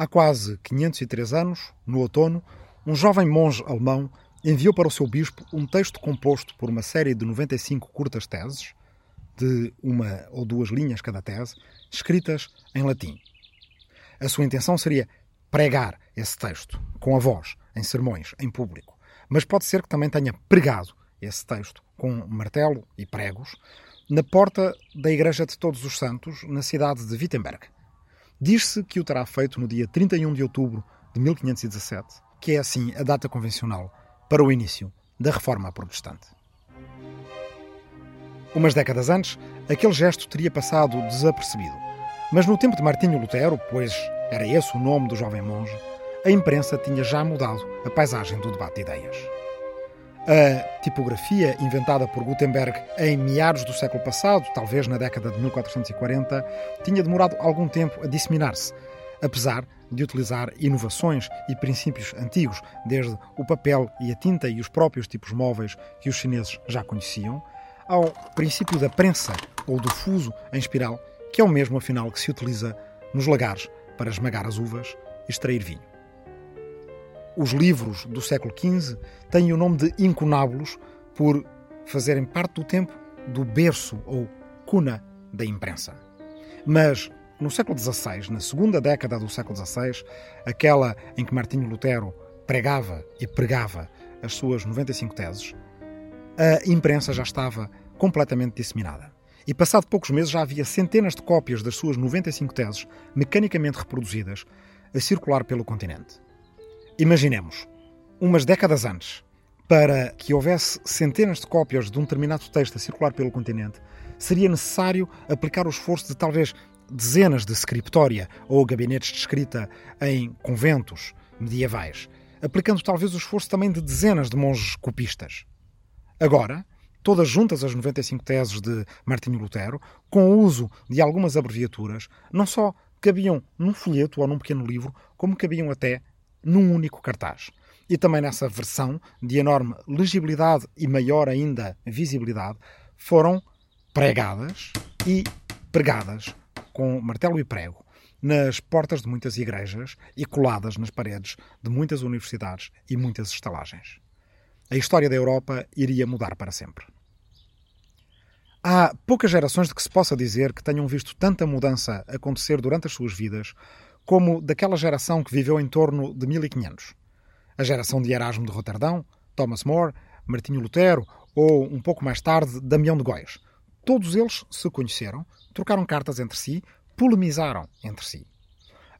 Há quase 503 anos, no outono, um jovem monge alemão enviou para o seu bispo um texto composto por uma série de 95 curtas teses, de uma ou duas linhas cada tese, escritas em latim. A sua intenção seria pregar esse texto, com a voz, em sermões, em público. Mas pode ser que também tenha pregado esse texto, com martelo e pregos, na porta da Igreja de Todos os Santos, na cidade de Wittenberg. Diz-se que o terá feito no dia 31 de outubro de 1517, que é assim a data convencional para o início da Reforma Protestante. Umas décadas antes, aquele gesto teria passado desapercebido. Mas no tempo de Martinho Lutero, pois era esse o nome do jovem monge, a imprensa tinha já mudado a paisagem do debate de ideias. A tipografia inventada por Gutenberg em meados do século passado, talvez na década de 1440, tinha demorado algum tempo a disseminar-se, apesar de utilizar inovações e princípios antigos, desde o papel e a tinta e os próprios tipos móveis que os chineses já conheciam, ao princípio da prensa ou do fuso em espiral, que é o mesmo afinal que se utiliza nos lagares para esmagar as uvas e extrair vinho. Os livros do século XV têm o nome de incunábulos por fazerem parte do tempo do berço ou cuna da imprensa. Mas no século XVI, na segunda década do século XVI, aquela em que Martinho Lutero pregava e pregava as suas 95 teses, a imprensa já estava completamente disseminada. E passado poucos meses já havia centenas de cópias das suas 95 teses mecanicamente reproduzidas a circular pelo continente. Imaginemos, umas décadas antes, para que houvesse centenas de cópias de um determinado texto a circular pelo continente, seria necessário aplicar o esforço de talvez dezenas de scriptória ou gabinetes de escrita em conventos medievais, aplicando talvez o esforço também de dezenas de monges copistas. Agora, todas juntas as 95 teses de Martinho Lutero, com o uso de algumas abreviaturas, não só cabiam num folheto ou num pequeno livro, como cabiam até num único cartaz. E também nessa versão, de enorme legibilidade e maior ainda visibilidade, foram pregadas e pregadas com martelo e prego nas portas de muitas igrejas e coladas nas paredes de muitas universidades e muitas estalagens. A história da Europa iria mudar para sempre. Há poucas gerações de que se possa dizer que tenham visto tanta mudança acontecer durante as suas vidas como daquela geração que viveu em torno de 1500. A geração de Erasmo de Roterdão, Thomas More, Martinho Lutero ou, um pouco mais tarde, Damião de Góis. Todos eles se conheceram, trocaram cartas entre si, polemizaram entre si.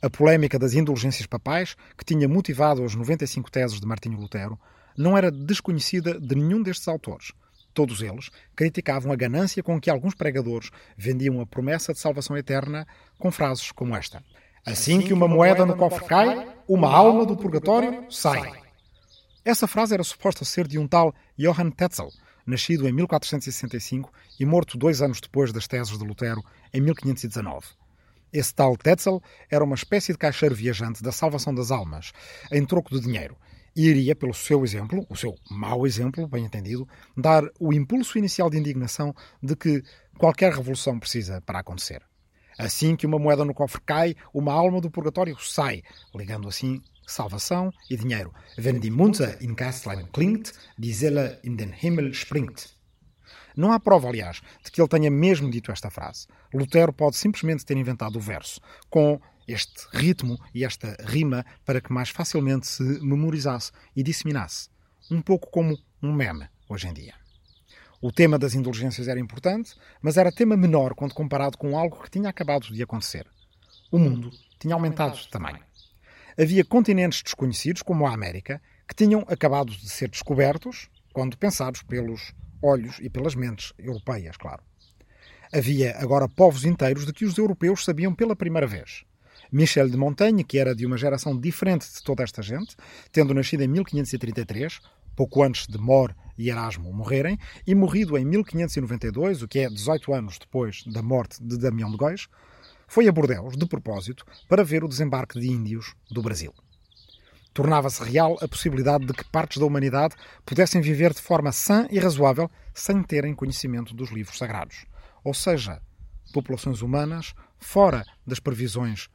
A polémica das indulgências papais, que tinha motivado as 95 teses de Martinho Lutero, não era desconhecida de nenhum destes autores. Todos eles criticavam a ganância com que alguns pregadores vendiam a promessa de salvação eterna com frases como esta: Assim que uma moeda no cofre cai, uma alma do purgatório sai. Essa frase era suposta ser de um tal Johann Tetzel, nascido em 1465 e morto dois anos depois das teses de Lutero, em 1519. Esse tal Tetzel era uma espécie de caixeiro viajante da salvação das almas, em troco de dinheiro, e iria, pelo seu exemplo, o seu mau exemplo, bem entendido, dar o impulso inicial de indignação de que qualquer revolução precisa para acontecer. Assim que uma moeda no cofre cai, uma alma do purgatório sai, ligando assim salvação e dinheiro. Wenn die Munze in Kastlein klingt, die Seele in den Himmel springt. Não há prova, aliás, de que ele tenha mesmo dito esta frase. Lutero pode simplesmente ter inventado o verso, com este ritmo e esta rima para que mais facilmente se memorizasse e disseminasse. Um pouco como um meme hoje em dia. O tema das indulgências era importante, mas era tema menor quando comparado com algo que tinha acabado de acontecer. O mundo tinha aumentado de tamanho. Havia continentes desconhecidos, como a América, que tinham acabado de ser descobertos, quando pensados pelos olhos e pelas mentes europeias, claro. Havia agora povos inteiros de que os europeus sabiam pela primeira vez. Michel de Montaigne, que era de uma geração diferente de toda esta gente, tendo nascido em 1533, pouco antes de More e Erasmo morrerem, e morrido em 1592, o que é 18 anos depois da morte de Damião de Góis, foi a Bordeaux, de propósito, para ver o desembarque de índios do Brasil. Tornava-se real a possibilidade de que partes da humanidade pudessem viver de forma sã e razoável sem terem conhecimento dos livros sagrados. Ou seja, populações humanas fora das previsões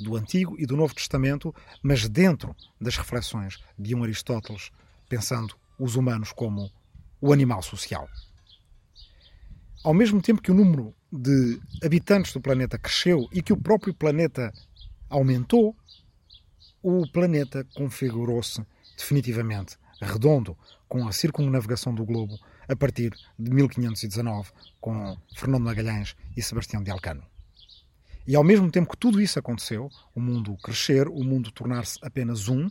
do Antigo e do Novo Testamento, mas dentro das reflexões de um Aristóteles, pensando os humanos como o animal social. Ao mesmo tempo que o número de habitantes do planeta cresceu e que o próprio planeta aumentou, o planeta configurou-se definitivamente redondo com a circunnavegação do globo a partir de 1519 com Fernando Magalhães e Sebastião de Alcano. E ao mesmo tempo que tudo isso aconteceu, o mundo crescer, o mundo tornar-se apenas um,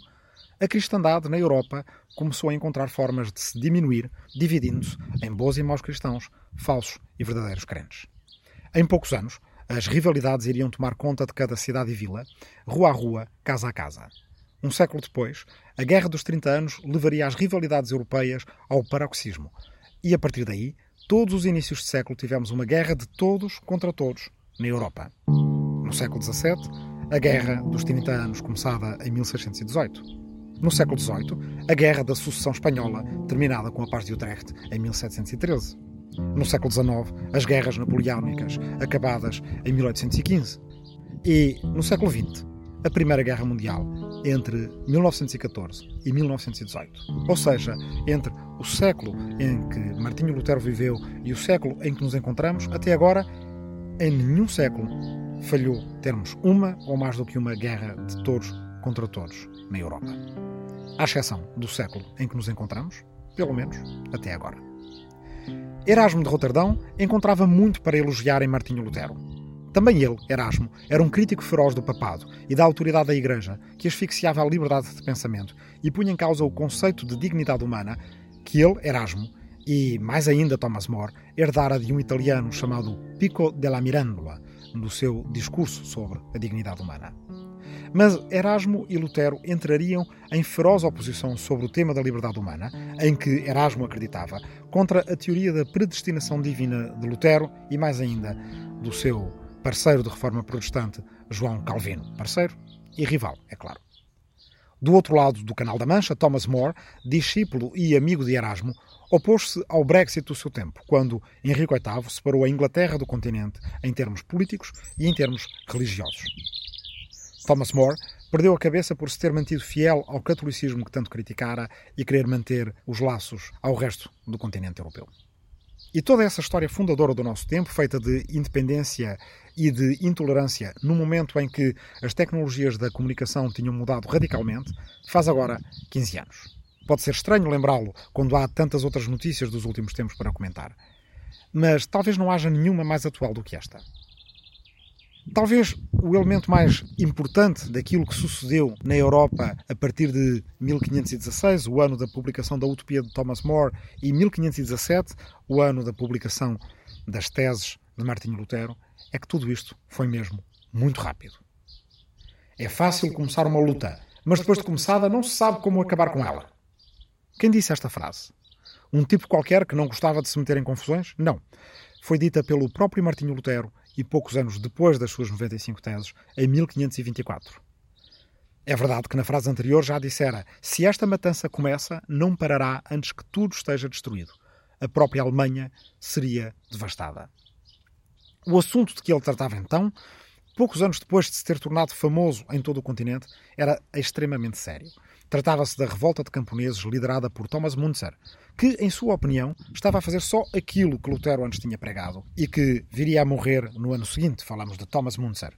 a cristandade na Europa começou a encontrar formas de se diminuir, dividindo-se em bons e maus cristãos, falsos e verdadeiros crentes. Em poucos anos, as rivalidades iriam tomar conta de cada cidade e vila, rua a rua, casa a casa. Um século depois, a Guerra dos 30 Anos levaria as rivalidades europeias ao paroxismo. E a partir daí, todos os inícios de século tivemos uma guerra de todos contra todos na Europa. No século XVII, a Guerra dos 30 Anos, começada em 1618. No século XVIII, a Guerra da Sucessão Espanhola, terminada com a Paz de Utrecht em 1713. No século XIX, as guerras napoleónicas, acabadas em 1815. E, no século XX, a Primeira Guerra Mundial, entre 1914 e 1918. Ou seja, entre o século em que Martinho Lutero viveu e o século em que nos encontramos, até agora, em nenhum século falhou termos uma ou mais do que uma guerra de todos contra todos na Europa. À exceção do século em que nos encontramos, pelo menos até agora. Erasmo de Roterdão encontrava muito para elogiar em Martinho Lutero. Também ele, Erasmo, era um crítico feroz do papado e da autoridade da Igreja, que asfixiava a liberdade de pensamento e punha em causa o conceito de dignidade humana que ele, Erasmo, e mais ainda Thomas More, herdara de um italiano chamado Pico della Mirandola, no seu discurso sobre a dignidade humana. Mas Erasmo e Lutero entrariam em feroz oposição sobre o tema da liberdade humana, em que Erasmo acreditava, contra a teoria da predestinação divina de Lutero e, mais ainda, do seu parceiro de reforma protestante, João Calvino, parceiro e rival, é claro. Do outro lado do Canal da Mancha, Thomas More, discípulo e amigo de Erasmo, opôs-se ao Brexit do seu tempo, quando Henrique VIII separou a Inglaterra do continente em termos políticos e em termos religiosos. Thomas More perdeu a cabeça por se ter mantido fiel ao catolicismo que tanto criticara e querer manter os laços ao resto do continente europeu. E toda essa história fundadora do nosso tempo, feita de independência e de intolerância, no momento em que as tecnologias da comunicação tinham mudado radicalmente, faz agora 15 anos. Pode ser estranho lembrá-lo quando há tantas outras notícias dos últimos tempos para comentar. Mas talvez não haja nenhuma mais atual do que esta. Talvez o elemento mais importante daquilo que sucedeu na Europa a partir de 1516, o ano da publicação da Utopia de Thomas More, e 1517, o ano da publicação das teses de Martinho Lutero, é que tudo isto foi mesmo muito rápido. É fácil começar uma luta, mas depois de começada não se sabe como acabar com ela. Quem disse esta frase? Um tipo qualquer que não gostava de se meter em confusões? Não. Foi dita pelo próprio Martinho Lutero e poucos anos depois das suas 95 teses, em 1524. É verdade que na frase anterior já dissera: se esta matança começa, não parará antes que tudo esteja destruído. A própria Alemanha seria devastada. O assunto de que ele tratava então, poucos anos depois de se ter tornado famoso em todo o continente, era extremamente sério. Tratava-se da revolta de camponeses liderada por Thomas Munzer, que, em sua opinião, estava a fazer só aquilo que Lutero antes tinha pregado e que viria a morrer no ano seguinte. Falamos de Thomas Munzer.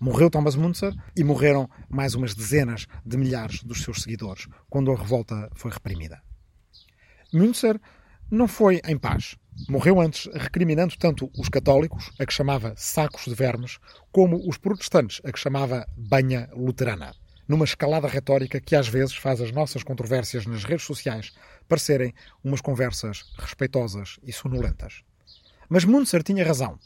Morreu Thomas Munzer e morreram mais umas dezenas de milhares dos seus seguidores quando a revolta foi reprimida. Munzer não foi em paz. Morreu antes recriminando tanto os católicos, a que chamava sacos de vermes, como os protestantes, a que chamava banha luterana numa escalada retórica que às vezes faz as nossas controvérsias nas redes sociais parecerem umas conversas respeitosas e sonolentas. Mas Munzer tinha razão.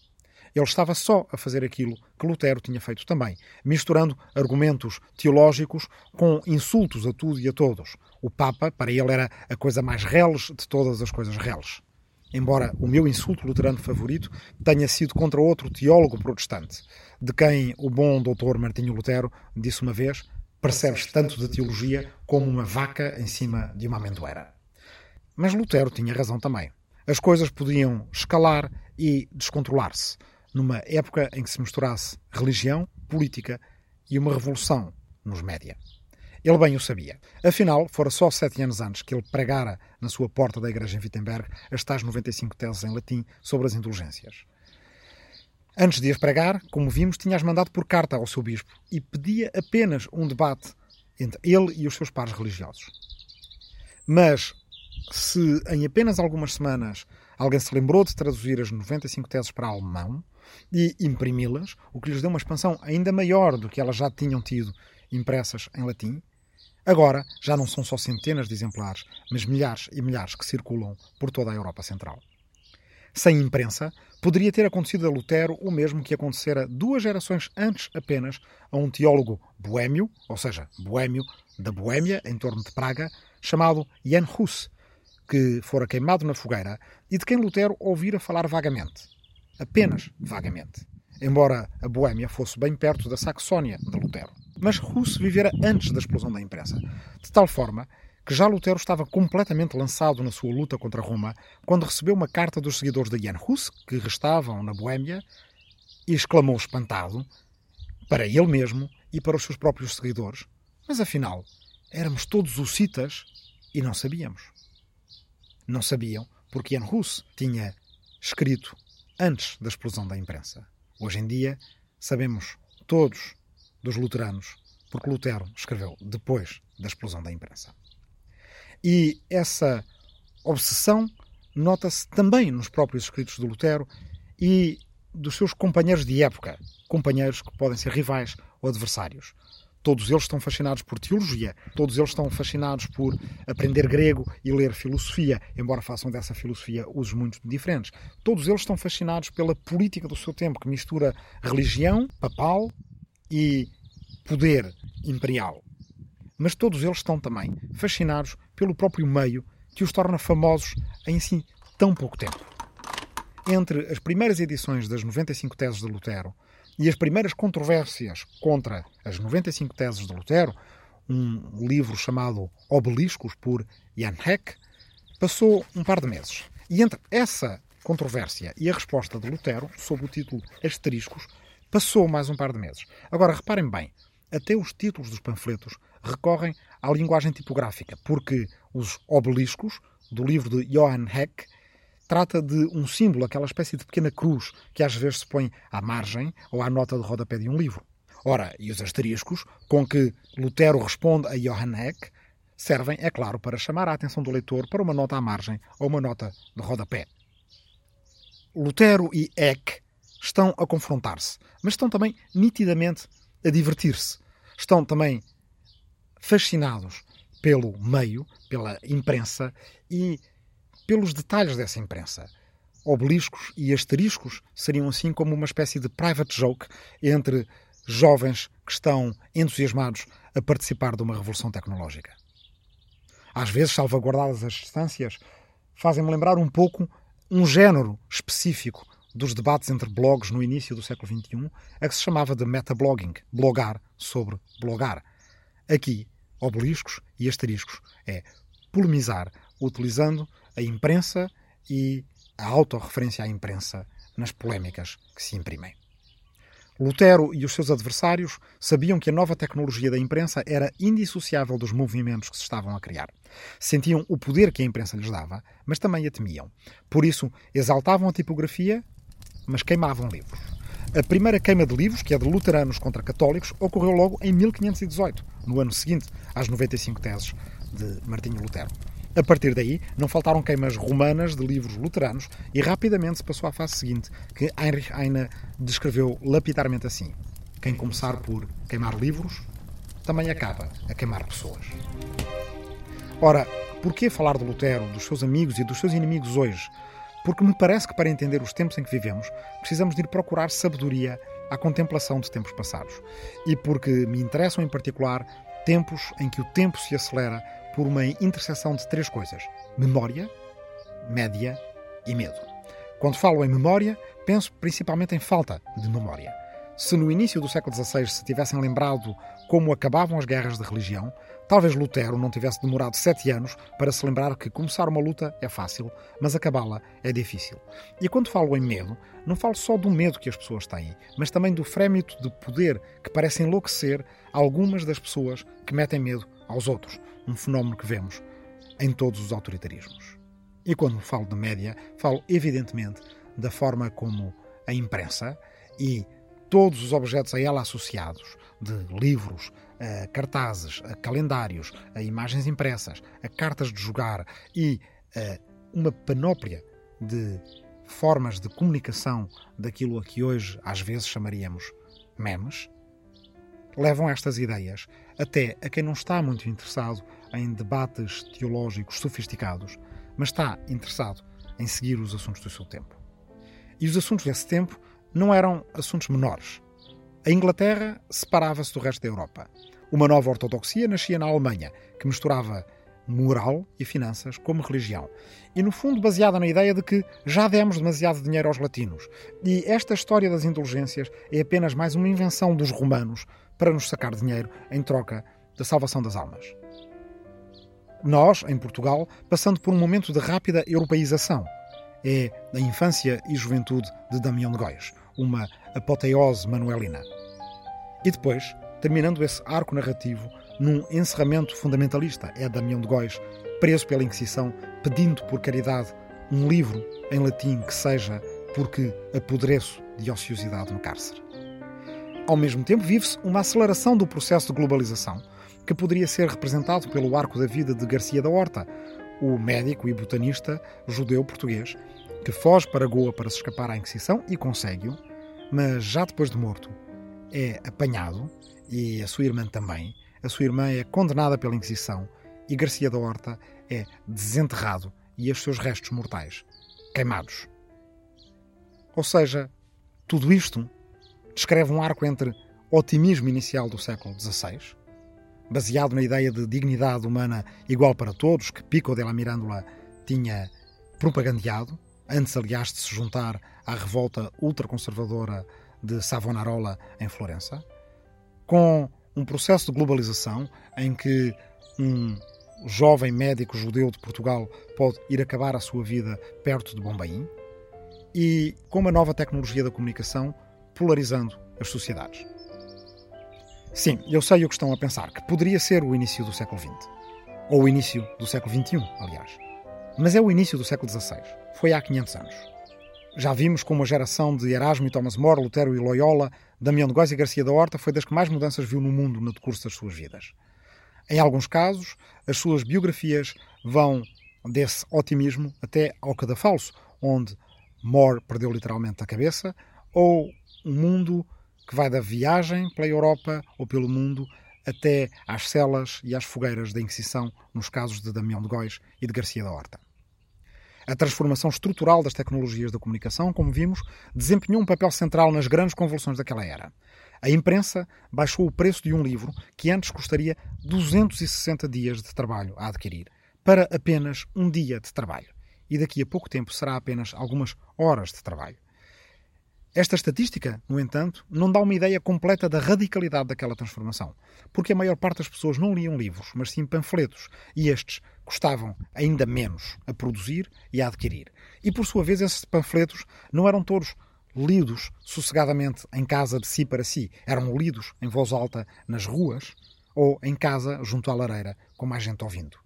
Ele estava só a fazer aquilo que Lutero tinha feito também, misturando argumentos teológicos com insultos a tudo e a todos. O Papa, para ele, era a coisa mais reles de todas as coisas reles. Embora o meu insulto luterano favorito tenha sido contra outro teólogo protestante, de quem o bom doutor Martinho Lutero disse uma vez percebes tanto de teologia como uma vaca em cima de uma amendoeira. Mas Lutero tinha razão também. As coisas podiam escalar e descontrolar-se numa época em que se misturasse religião, política e uma revolução nos média. Ele bem o sabia. Afinal, fora só sete anos antes que ele pregara na sua porta da igreja em Wittenberg as tais 95 teses em latim sobre as indulgências. Antes de as pregar, como vimos, tinha-as mandado por carta ao seu bispo e pedia apenas um debate entre ele e os seus pares religiosos. Mas, se em apenas algumas semanas alguém se lembrou de traduzir as 95 teses para alemão e imprimi-las, o que lhes deu uma expansão ainda maior do que elas já tinham tido impressas em latim, agora já não são só centenas de exemplares, mas milhares e milhares que circulam por toda a Europa Central. Sem imprensa, poderia ter acontecido a Lutero o mesmo que acontecera duas gerações antes apenas a um teólogo boêmio, ou seja, boêmio da Boêmia, em torno de Praga, chamado Jan Hus, que fora queimado na fogueira e de quem Lutero ouvira falar vagamente. Apenas vagamente. Embora a Boêmia fosse bem perto da Saxónia de Lutero. Mas Hus vivera antes da explosão da imprensa, de tal forma que já Lutero estava completamente lançado na sua luta contra Roma quando recebeu uma carta dos seguidores de Jan Hus, que restavam na Boêmia, e exclamou espantado, para ele mesmo e para os seus próprios seguidores: Mas afinal, éramos todos hussitas e não sabíamos. Não sabiam porque Jan Hus tinha escrito antes da explosão da imprensa. Hoje em dia, sabemos todos dos luteranos porque Lutero escreveu depois da explosão da imprensa. E essa obsessão nota-se também nos próprios escritos de Lutero e dos seus companheiros de época, companheiros que podem ser rivais ou adversários. Todos eles estão fascinados por teologia, todos eles estão fascinados por aprender grego e ler filosofia, embora façam dessa filosofia usos muito diferentes. Todos eles estão fascinados pela política do seu tempo, que mistura religião papal e poder imperial mas todos eles estão também fascinados pelo próprio meio que os torna famosos em si tão pouco tempo. Entre as primeiras edições das 95 Teses de Lutero e as primeiras controvérsias contra as 95 Teses de Lutero, um livro chamado Obeliscos por Jan Heck, passou um par de meses. E entre essa controvérsia e a resposta de Lutero, sob o título Asteriscos, passou mais um par de meses. Agora, reparem bem, até os títulos dos panfletos recorrem à linguagem tipográfica, porque os obeliscos, do livro de Johann Heck, trata de um símbolo, aquela espécie de pequena cruz que às vezes se põe à margem ou à nota de rodapé de um livro. Ora, e os asteriscos, com que Lutero responde a Johann Heck, servem, é claro, para chamar a atenção do leitor para uma nota à margem ou uma nota de rodapé. Lutero e Eck estão a confrontar-se, mas estão também nitidamente a divertir-se. Estão também fascinados pelo meio, pela imprensa e pelos detalhes dessa imprensa. Obeliscos e asteriscos seriam assim como uma espécie de private joke entre jovens que estão entusiasmados a participar de uma revolução tecnológica. Às vezes, salvaguardadas as distâncias, fazem-me lembrar um pouco um género específico dos debates entre blogs no início do século XXI, a que se chamava de metablogging, blogar sobre blogar. Aqui obeliscos e asteriscos. É polemizar utilizando a imprensa e a autorreferência à imprensa nas polémicas que se imprimem. Lutero e os seus adversários sabiam que a nova tecnologia da imprensa era indissociável dos movimentos que se estavam a criar. Sentiam o poder que a imprensa lhes dava, mas também a temiam. Por isso, exaltavam a tipografia, mas queimavam livros. A primeira queima de livros, que é de luteranos contra católicos, ocorreu logo em 1518, no ano seguinte às 95 teses de Martinho Lutero. A partir daí, não faltaram queimas romanas de livros luteranos e rapidamente se passou à fase seguinte, que Heinrich Heine descreveu lapidarmente assim: Quem começar por queimar livros, também acaba a queimar pessoas. Ora, por que falar de Lutero, dos seus amigos e dos seus inimigos hoje? Porque me parece que para entender os tempos em que vivemos, precisamos de ir procurar sabedoria à contemplação de tempos passados. E porque me interessam em particular tempos em que o tempo se acelera por uma interseção de três coisas: memória, média e medo. Quando falo em memória, penso principalmente em falta de memória. se no início do século XVI se tivessem lembrado como acabavam as guerras de religião, talvez Lutero não tivesse demorado sete anos para se lembrar que começar uma luta é fácil, mas acabá-la é difícil. E quando falo em medo, não falo só do medo que as pessoas têm, mas também do frémito de poder que parece enlouquecer algumas das pessoas que metem medo aos outros, um fenómeno que vemos em todos os autoritarismos. E quando falo de média, falo evidentemente da forma como a imprensa e todos os objetos a ela associados, de livros, a cartazes, a calendários, a imagens impressas, a cartas de jogar e uma panóplia de formas de comunicação daquilo a que hoje às vezes chamaríamos memes, levam estas ideias até a quem não está muito interessado em debates teológicos sofisticados, mas está interessado em seguir os assuntos do seu tempo. E os assuntos desse tempo não eram assuntos menores. A Inglaterra separava-se do resto da Europa. Uma nova ortodoxia nascia na Alemanha, que misturava moral e finanças como religião. E, no fundo, baseada na ideia de que já demos demasiado dinheiro aos latinos. E esta história das indulgências é apenas mais uma invenção dos romanos para nos sacar dinheiro em troca da salvação das almas. Nós, em Portugal, passando por um momento de rápida europeização. É a infância e juventude de Damião de Góis, uma apoteose manuelina. E depois, terminando esse arco narrativo num encerramento fundamentalista, é Damião de Góis, preso pela Inquisição, pedindo por caridade um livro em latim que seja porque apodreço de ociosidade no cárcere. Ao mesmo tempo, vive-se uma aceleração do processo de globalização, que poderia ser representado pelo arco da vida de Garcia da Horta, o médico e botanista judeu-português, que foge para Goa para se escapar à Inquisição e consegue-o, mas já depois de morto é apanhado, e a sua irmã também. A sua irmã é condenada pela Inquisição e Garcia da Horta é desenterrado e os seus restos mortais queimados. Ou seja, tudo isto descreve um arco entre otimismo inicial do século XVI, baseado na ideia de dignidade humana igual para todos, que Pico della Mirandola tinha propagandeado, antes, aliás, de se juntar à revolta ultraconservadora de Savonarola em Florença, com um processo de globalização em que um jovem médico judeu de Portugal pode ir acabar a sua vida perto de Bombaim, e com uma nova tecnologia da comunicação polarizando as sociedades. Sim, eu sei o que estão a pensar, que poderia ser o início do século XX. Ou o início do século XXI, aliás. Mas é o início do século XVI. Foi há 500 anos. Já vimos como a geração de Erasmo e Thomas More, Lutero e Loyola, Damião de Góis e Garcia da Horta foi das que mais mudanças viu no mundo no decurso das suas vidas. Em alguns casos, as suas biografias vão desse otimismo até ao cadafalso, onde More perdeu literalmente a cabeça, ou um mundo que vai da viagem pela Europa ou pelo mundo até às celas e às fogueiras da Inquisição, nos casos de Damião de Góis e de Garcia da Horta. A transformação estrutural das tecnologias da comunicação, como vimos, desempenhou um papel central nas grandes convulsões daquela era. A imprensa baixou o preço de um livro que antes custaria 260 dias de trabalho a adquirir, para apenas um dia de trabalho. E daqui a pouco tempo será apenas algumas horas de trabalho. Esta estatística, no entanto, não dá uma ideia completa da radicalidade daquela transformação, porque a maior parte das pessoas não liam livros, mas sim panfletos, e estes custavam ainda menos a produzir e a adquirir. E por sua vez, esses panfletos não eram todos lidos sossegadamente em casa de si para si, eram lidos em voz alta nas ruas ou em casa junto à lareira, com mais gente ouvindo.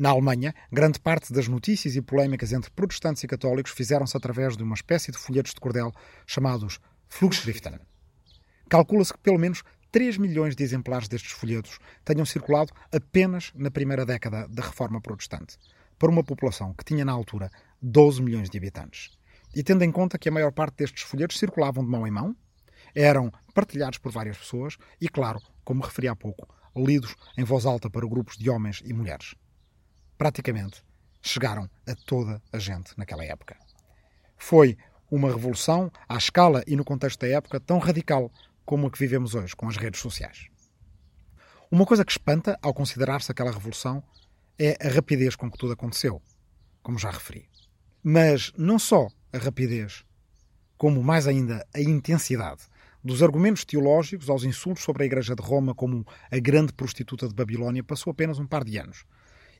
Na Alemanha, grande parte das notícias e polémicas entre protestantes e católicos fizeram-se através de uma espécie de folhetos de cordel chamados Flugschriften. Calcula-se que pelo menos 3 milhões de exemplares destes folhetos tenham circulado apenas na primeira década da Reforma Protestante, para uma população que tinha na altura 12 milhões de habitantes. E tendo em conta que a maior parte destes folhetos circulavam de mão em mão, eram partilhados por várias pessoas e, claro, como referi há pouco, lidos em voz alta para grupos de homens e mulheres praticamente chegaram a toda a gente naquela época. Foi uma revolução à escala e no contexto da época tão radical como a que vivemos hoje com as redes sociais. Uma coisa que espanta ao considerar-se aquela revolução é a rapidez com que tudo aconteceu, como já referi. Mas não só a rapidez como mais ainda a intensidade dos argumentos teológicos aos insultos sobre a Igreja de Roma como a grande prostituta de Babilónia passou apenas um par de anos.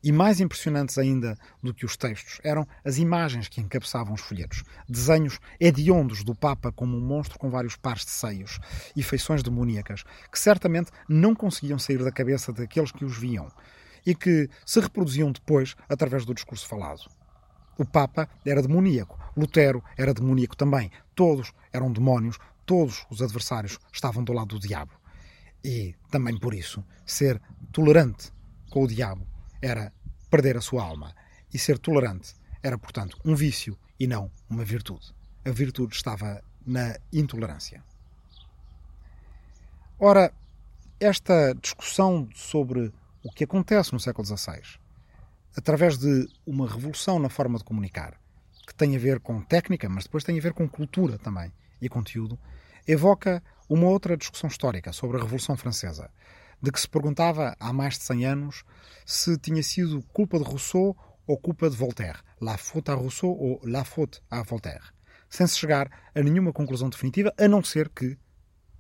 E mais impressionantes ainda do que os textos eram as imagens que encabeçavam os folhetos. Desenhos hediondos do Papa como um monstro com vários pares de seios e feições demoníacas, que certamente não conseguiam sair da cabeça daqueles que os viam e que se reproduziam depois através do discurso falado. O Papa era demoníaco, Lutero era demoníaco também, todos eram demónios, todos os adversários estavam do lado do diabo. E também por isso, ser tolerante com o diabo era perder a sua alma. E ser tolerante era, portanto, um vício e não uma virtude. A virtude estava na intolerância. Ora, esta discussão sobre o que acontece no século XVI, através de uma revolução na forma de comunicar, que tem a ver com técnica, mas depois tem a ver com cultura também e conteúdo, evoca uma outra discussão histórica sobre a Revolução Francesa, de que se perguntava há mais de 100 anos se tinha sido culpa de Rousseau ou culpa de Voltaire, la faute à Rousseau ou la faute à Voltaire, sem se chegar a nenhuma conclusão definitiva, a não ser que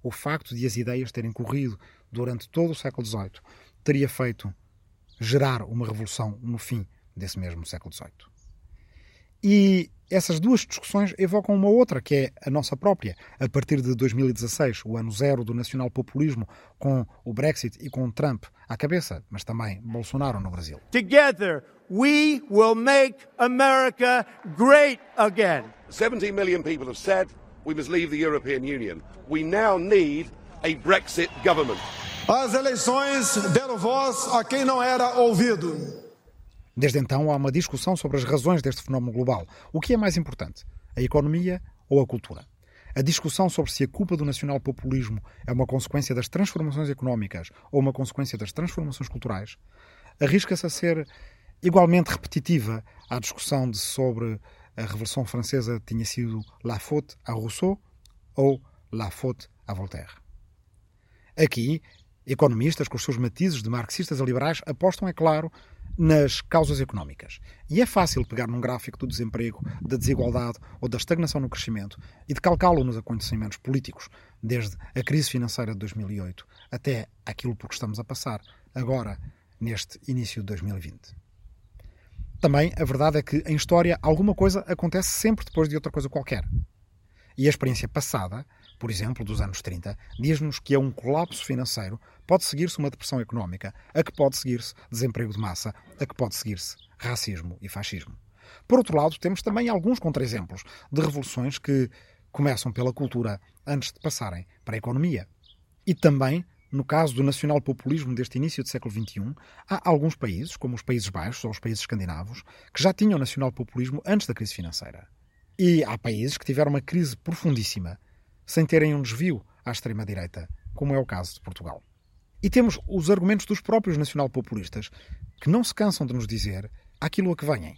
o facto de as ideias terem corrido durante todo o século XVIII teria feito gerar uma revolução no fim desse mesmo século XVIII. E essas duas discussões evocam uma outra, que é a nossa própria, a partir de 2016, o ano zero do nacional-populismo, com o Brexit e com Trump à cabeça, mas também Bolsonaro no Brasil. Together we will make America great again. 17 million people have said we must leave the European Union. We now need a Brexit government. As eleições deram voz a quem não era ouvido. Desde então há uma discussão sobre as razões deste fenómeno global. O que é mais importante, a economia ou a cultura? A discussão sobre se a culpa do nacional-populismo é uma consequência das transformações económicas ou uma consequência das transformações culturais arrisca-se a ser igualmente repetitiva à discussão de sobre a Revolução Francesa tinha sido la faute à Rousseau ou la faute à Voltaire. Aqui, economistas, com os seus matizes de marxistas a liberais, apostam, é claro, nas causas económicas. E é fácil pegar num gráfico do desemprego, da desigualdade ou da estagnação no crescimento e de calcá-lo nos acontecimentos políticos, desde a crise financeira de 2008 até aquilo por que estamos a passar agora, neste início de 2020. Também a verdade é que em história alguma coisa acontece sempre depois de outra coisa qualquer. E a experiência passada por exemplo, dos anos 30, diz-nos que a um colapso financeiro pode seguir-se uma depressão económica, a que pode seguir-se desemprego de massa, a que pode seguir-se racismo e fascismo. Por outro lado, temos também alguns contra-exemplos de revoluções que começam pela cultura antes de passarem para a economia. E também, no caso do nacional-populismo deste início do século XXI, há alguns países, como os Países Baixos ou os países escandinavos, que já tinham nacional-populismo antes da crise financeira. E há países que tiveram uma crise profundíssima sem terem um desvio à extrema-direita, como é o caso de Portugal. E temos os argumentos dos próprios nacional-populistas, que não se cansam de nos dizer aquilo a que venham.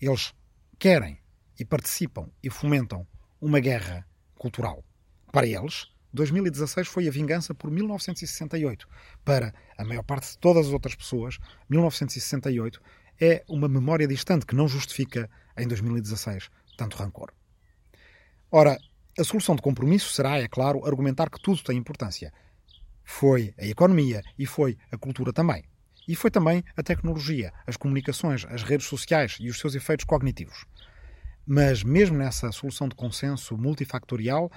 Eles querem e participam e fomentam uma guerra cultural. Para eles, 2016 foi a vingança por 1968. Para a maior parte de todas as outras pessoas, 1968 é uma memória distante que não justifica, em 2016, tanto rancor. Ora, a solução de compromisso será, é claro, argumentar que tudo tem importância. Foi a economia e foi a cultura também. E foi também a tecnologia, as comunicações, as redes sociais e os seus efeitos cognitivos. Mas, mesmo nessa solução de consenso multifactorial,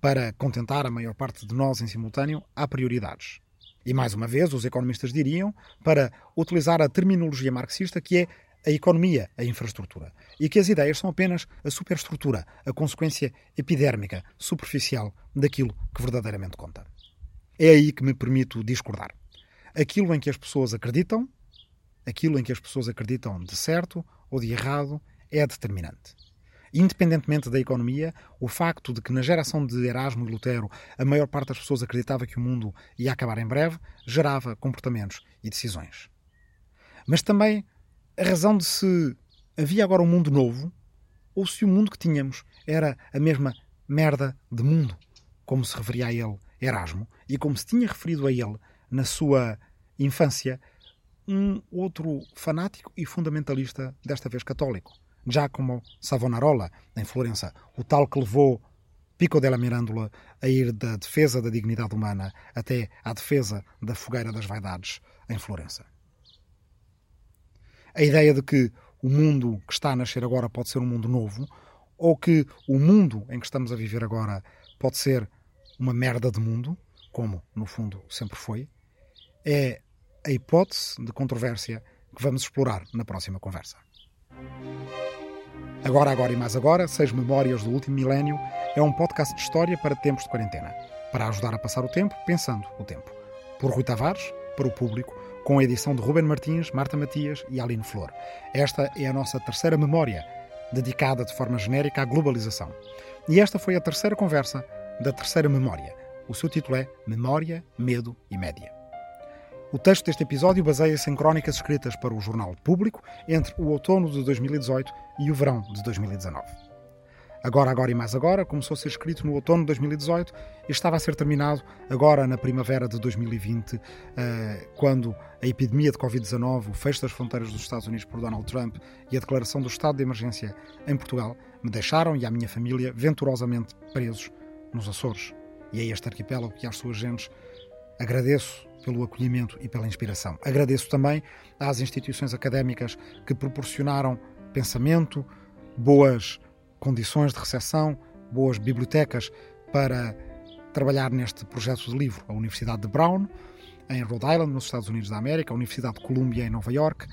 para contentar a maior parte de nós em simultâneo, há prioridades. E mais uma vez, os economistas diriam, para utilizar a terminologia marxista, que é a economia, a infraestrutura, e que as ideias são apenas a superestrutura, a consequência epidérmica, superficial daquilo que verdadeiramente conta. É aí que me permito discordar. Aquilo em que as pessoas acreditam, aquilo em que as pessoas acreditam de certo ou de errado, é determinante. Independentemente da economia, o facto de que na geração de Erasmo e Lutero a maior parte das pessoas acreditava que o mundo ia acabar em breve, gerava comportamentos e decisões. Mas também a razão de se havia agora um mundo novo ou se o mundo que tínhamos era a mesma merda de mundo, como se referia a ele Erasmo e como se tinha referido a ele na sua infância um outro fanático e fundamentalista, desta vez católico, Giacomo Savonarola, em Florença, o tal que levou Pico della Mirandola a ir da defesa da dignidade humana até à defesa da fogueira das vaidades em Florença. A ideia de que o mundo que está a nascer agora pode ser um mundo novo, ou que o mundo em que estamos a viver agora pode ser uma merda de mundo, como no fundo sempre foi, é a hipótese de controvérsia que vamos explorar na próxima conversa. Agora, agora e mais agora, Seis Memórias do Último Milénio é um podcast de história para tempos de quarentena, para ajudar a passar o tempo pensando o tempo. Por Rui Tavares, para o público, com a edição de Ruben Martins, Marta Matias e Aline Flor. Esta é a nossa terceira memória, dedicada de forma genérica à globalização. E esta foi a terceira conversa da terceira memória. O seu título é Memória, Medo e Média. O texto deste episódio baseia-se em crónicas escritas para o Jornal Público entre o outono de 2018 e o verão de 2019. Agora, Agora e Mais Agora começou a ser escrito no outono de 2018 e estava a ser terminado agora na primavera de 2020, eh, quando a epidemia de Covid-19, o fecho das fronteiras dos Estados Unidos por Donald Trump e a declaração do estado de emergência em Portugal me deixaram e a minha família venturosamente presos nos Açores. E a este arquipélago e às suas gentes agradeço pelo acolhimento e pela inspiração. Agradeço também às instituições académicas que proporcionaram pensamento, boas condições de recepção, boas bibliotecas para trabalhar neste projeto de livro. A Universidade de Brown, em Rhode Island, nos Estados Unidos da América, a Universidade de Columbia, em Nova York,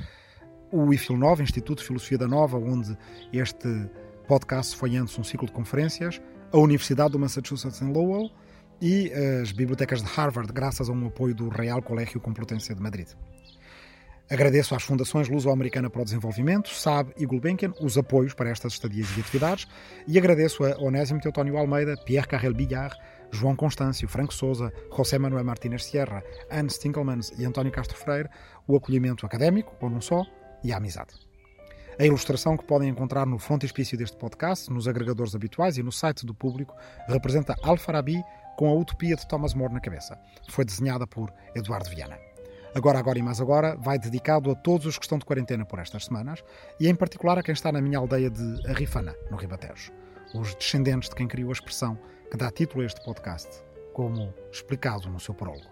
o IFIL Nova, Instituto de Filosofia da Nova, onde este podcast foi antes um ciclo de conferências, a Universidade do Massachusetts em Lowell, e as bibliotecas de Harvard, graças a um apoio do Real Colégio Complutense de Madrid. Agradeço às fundações Luso-Americana para o Desenvolvimento, SAB e Gulbenkian os apoios para estas estadias e atividades e agradeço a Onésimo Teutónio Almeida, Pierre Carrel Billard, João Constâncio, Franco Souza, José Manuel Martínez Sierra, Anne Stinkelmans e António Castro Freire o acolhimento académico, ou não só, e a amizade. A ilustração que podem encontrar no frontispício deste podcast, nos agregadores habituais e no site do público, representa Al-Farabi com a utopia de Thomas More na cabeça. Foi desenhada por Eduardo Viana. Agora, agora e mais agora, vai dedicado a todos os que estão de quarentena por estas semanas e, em particular, a quem está na minha aldeia de Arrifana, no Ribatejo. Os descendentes de quem criou a expressão que dá título a este podcast, como explicado no seu prólogo.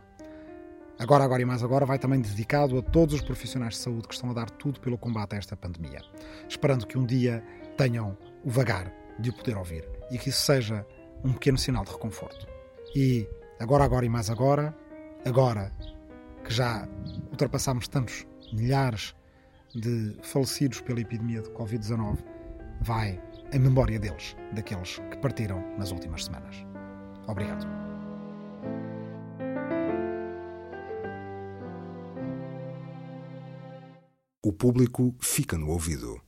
Agora, agora e mais agora, vai também dedicado a todos os profissionais de saúde que estão a dar tudo pelo combate a esta pandemia, esperando que um dia tenham o vagar de o poder ouvir e que isso seja um pequeno sinal de reconforto. E agora, agora e mais agora, agora que já ultrapassámos tantos milhares de falecidos pela epidemia de Covid-19, vai em memória deles, daqueles que partiram nas últimas semanas. Obrigado. O público fica no ouvido.